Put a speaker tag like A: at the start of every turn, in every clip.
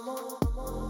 A: amor,
B: amor.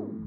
C: Ooh.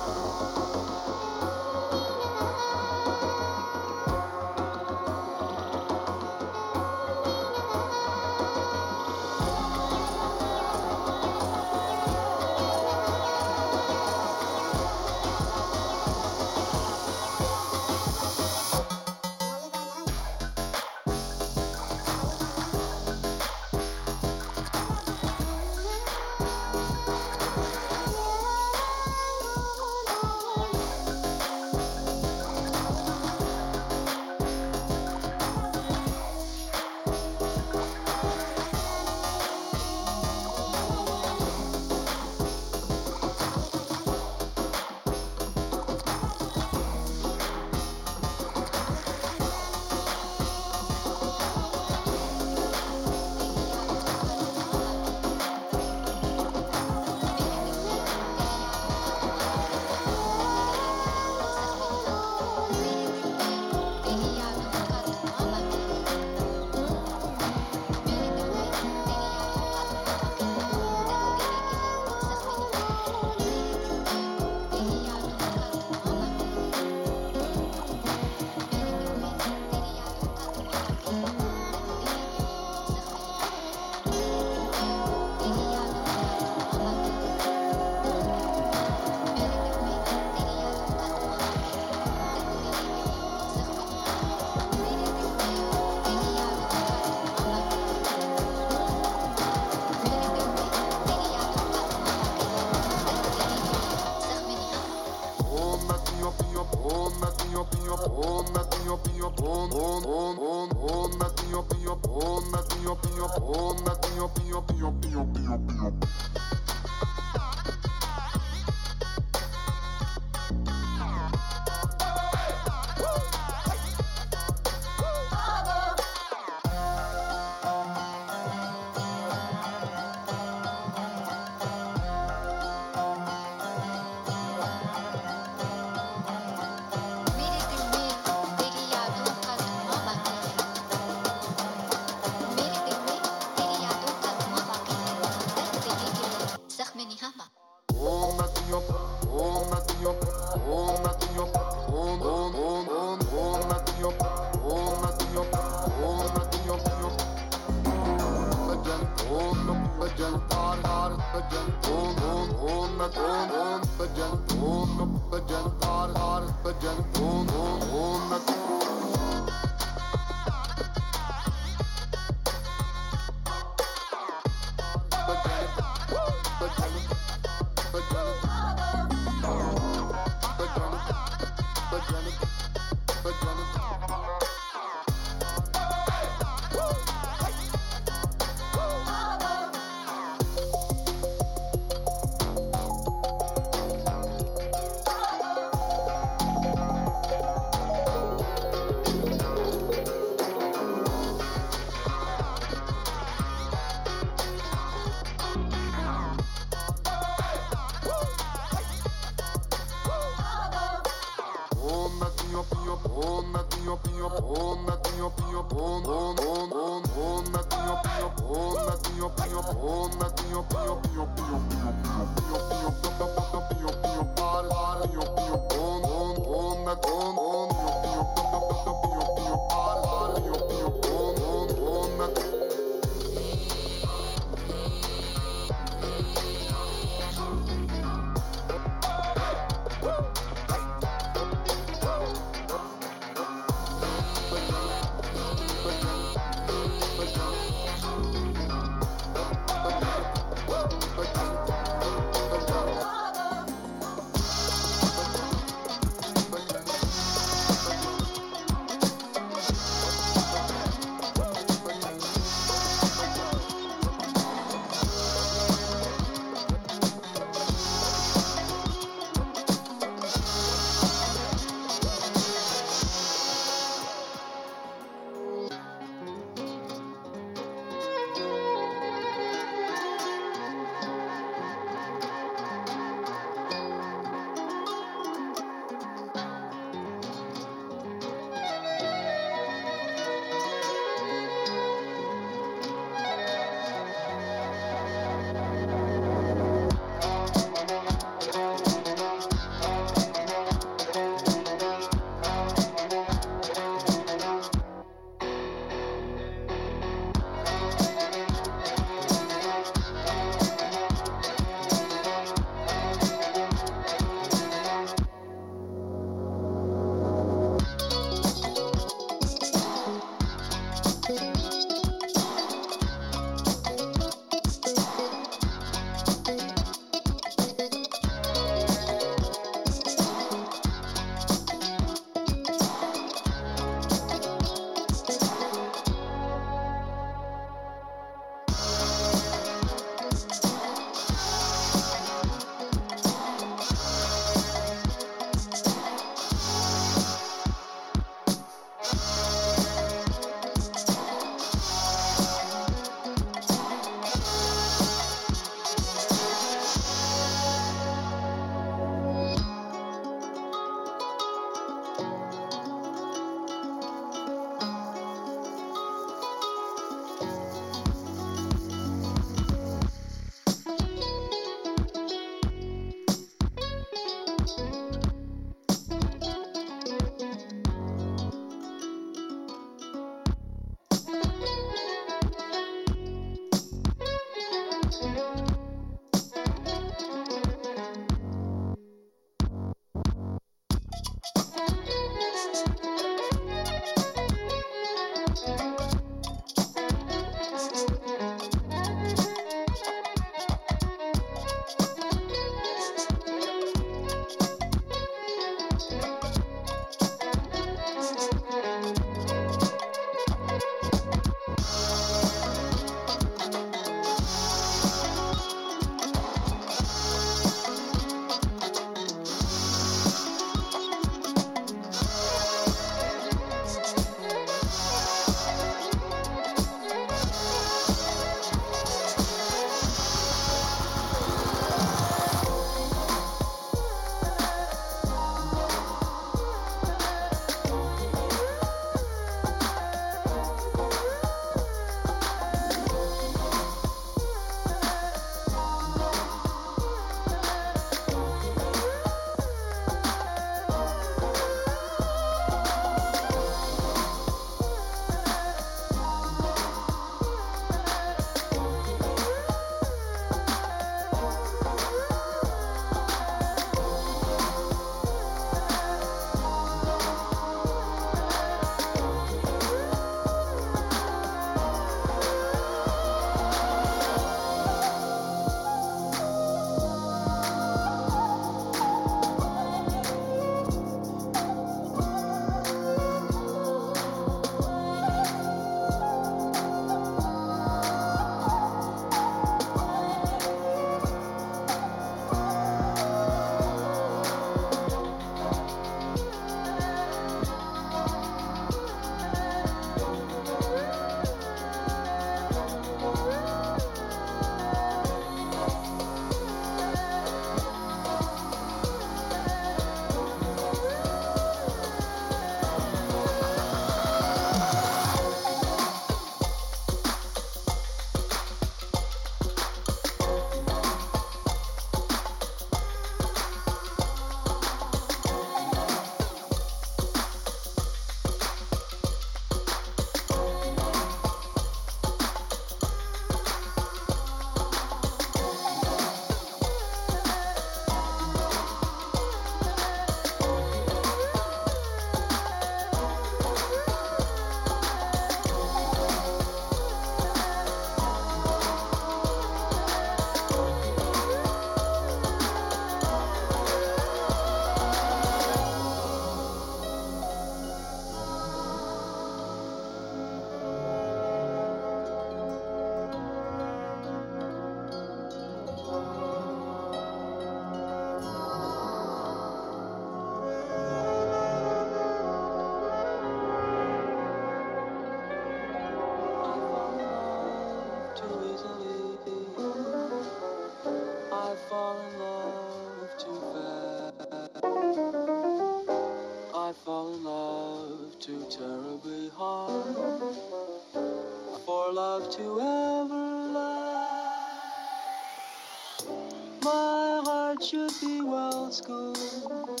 C: Heart should be well schooled.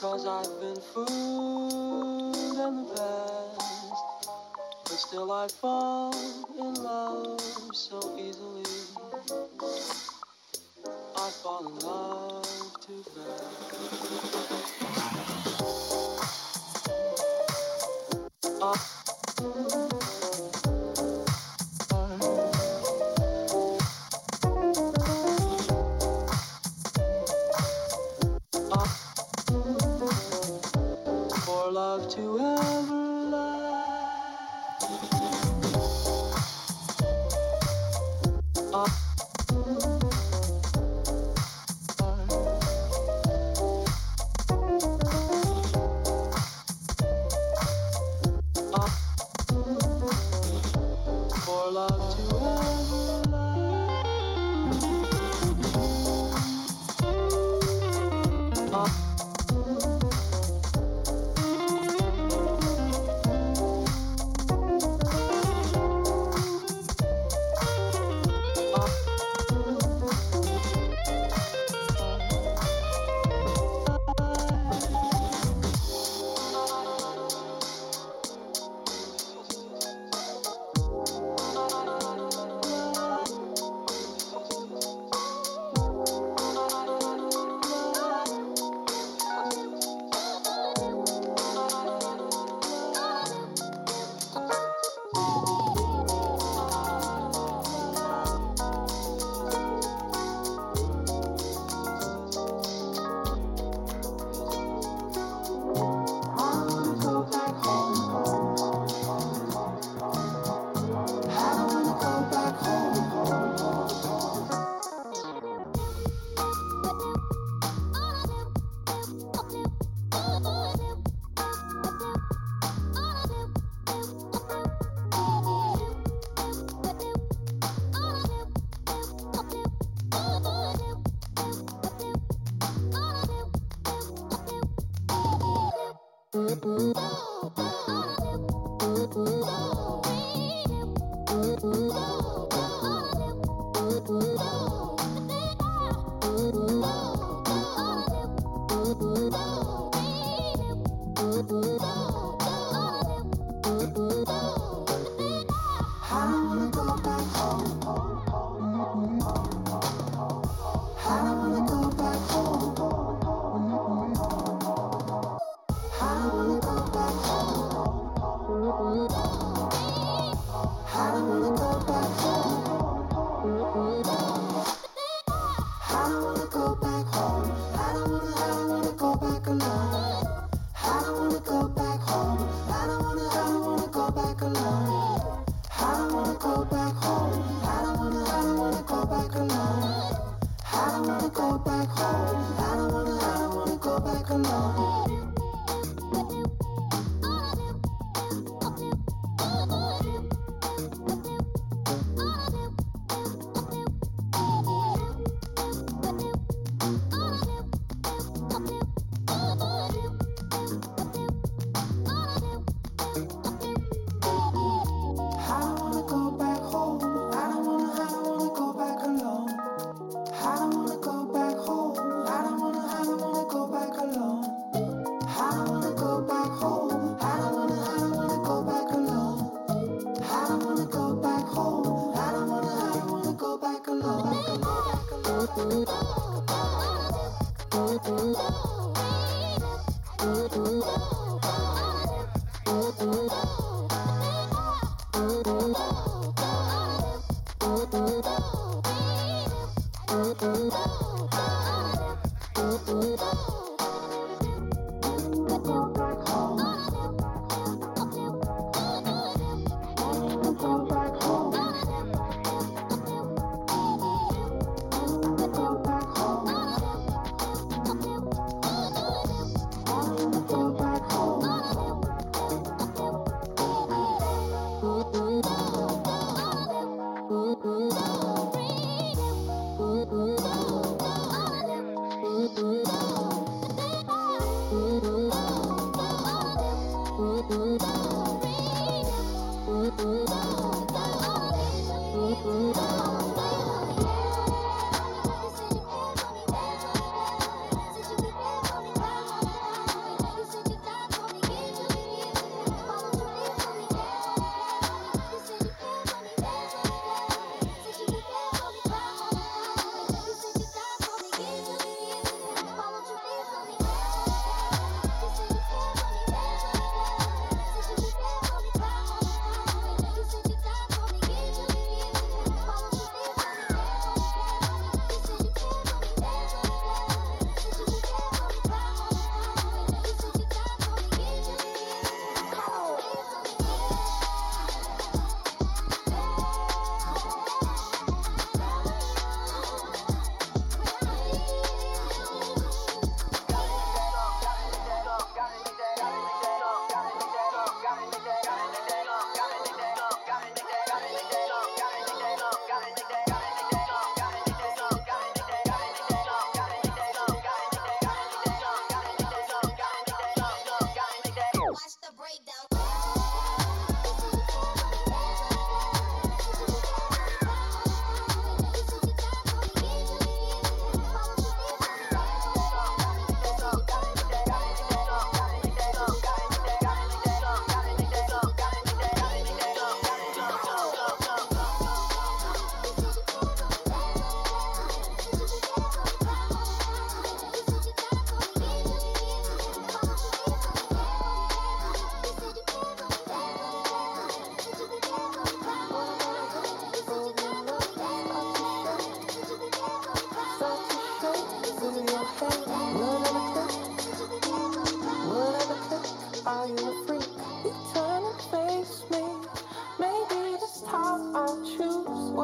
C: Cause I've been fooled in the past. But still I fall in love so easily. I fall in love too fast.
D: Ooh, back ooh.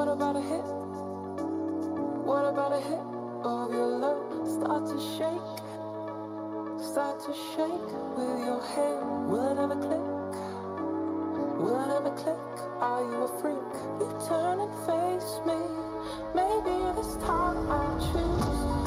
E: What about a hit? What about a hit of your love? Start to shake, start to shake with your head. Will it ever click? Will it ever click? Are you a freak? You turn and face me. Maybe this time I choose.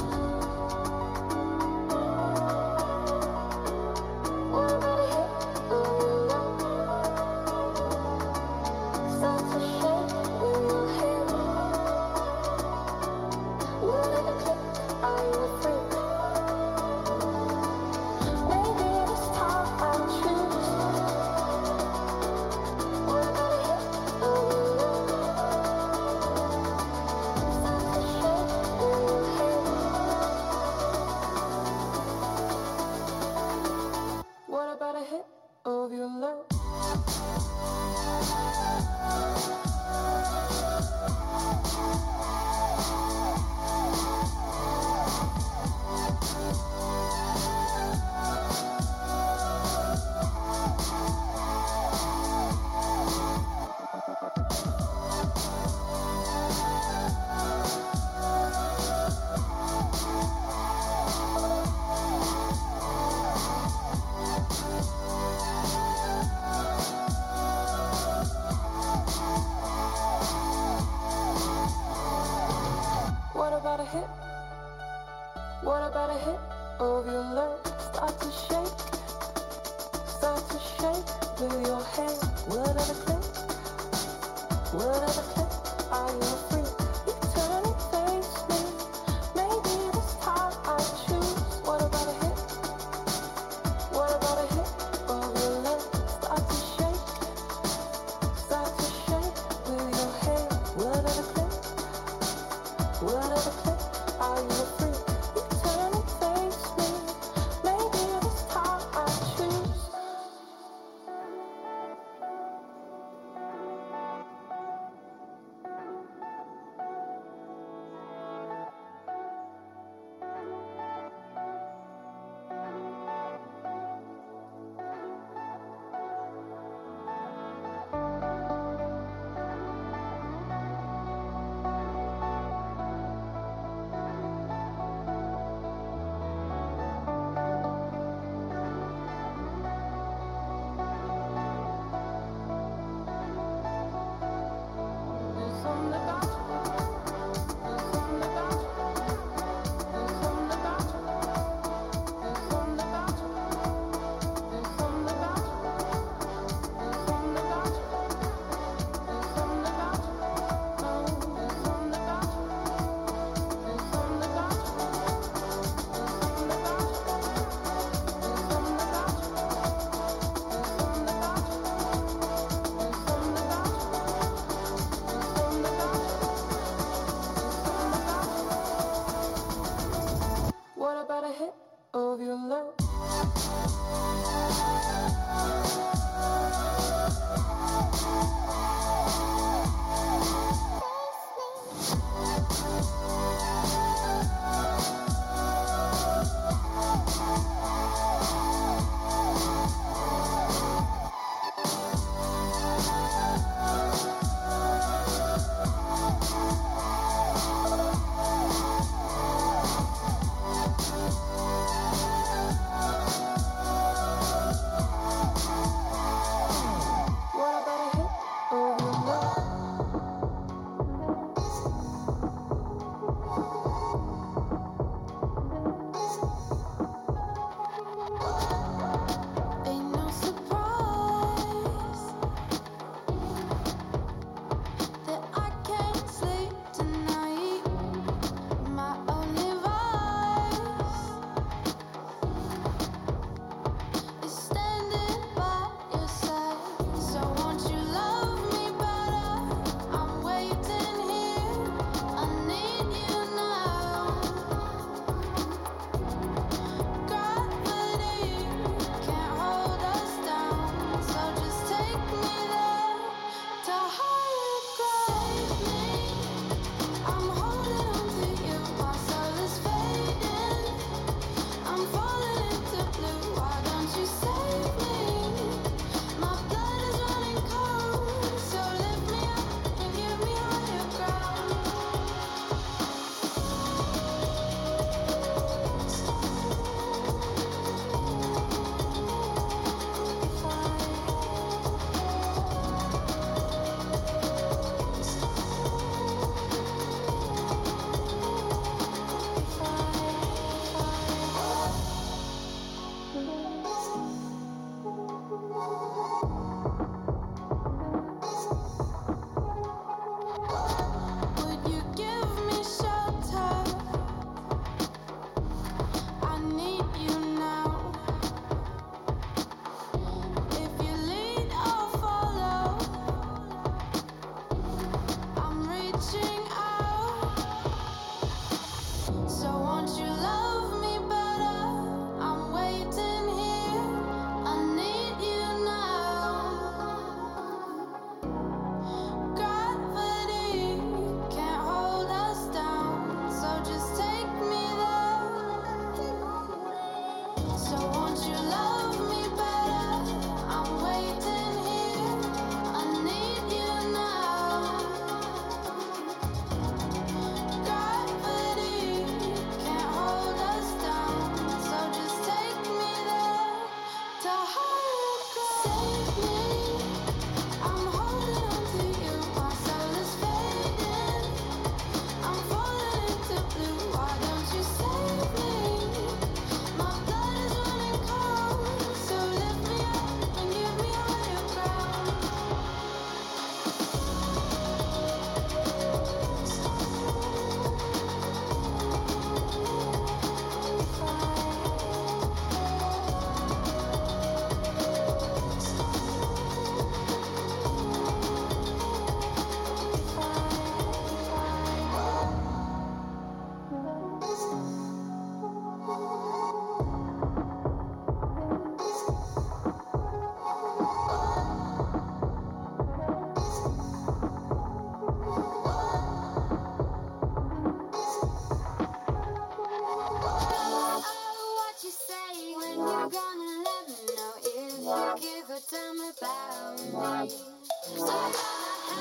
E: you could tell about me. So I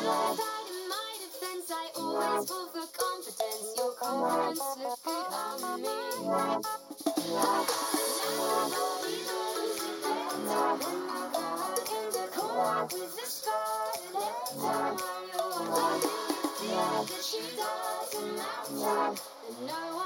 E: have that in my defense. I always fall for confidence. Your
F: comments looked good on me. I got with that she doesn't matter. And no one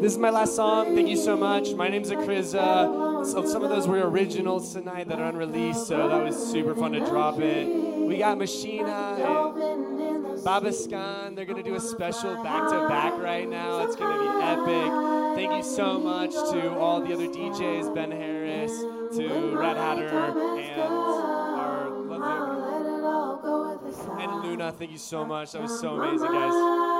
G: This, is my last song. Thank you so much. My name's Akriza. So some of those were originals tonight that are unreleased, so that was super fun to drop it. We got Machina and Baba Scan. They're gonna do a special back to back right now. It's gonna be epic. Thank you so much to all the other DJs, Ben Harris, to Red Hatter, and our lovely opener.
E: Let it all go with the sound.
G: and Luna. Thank you so much. That was so amazing, guys.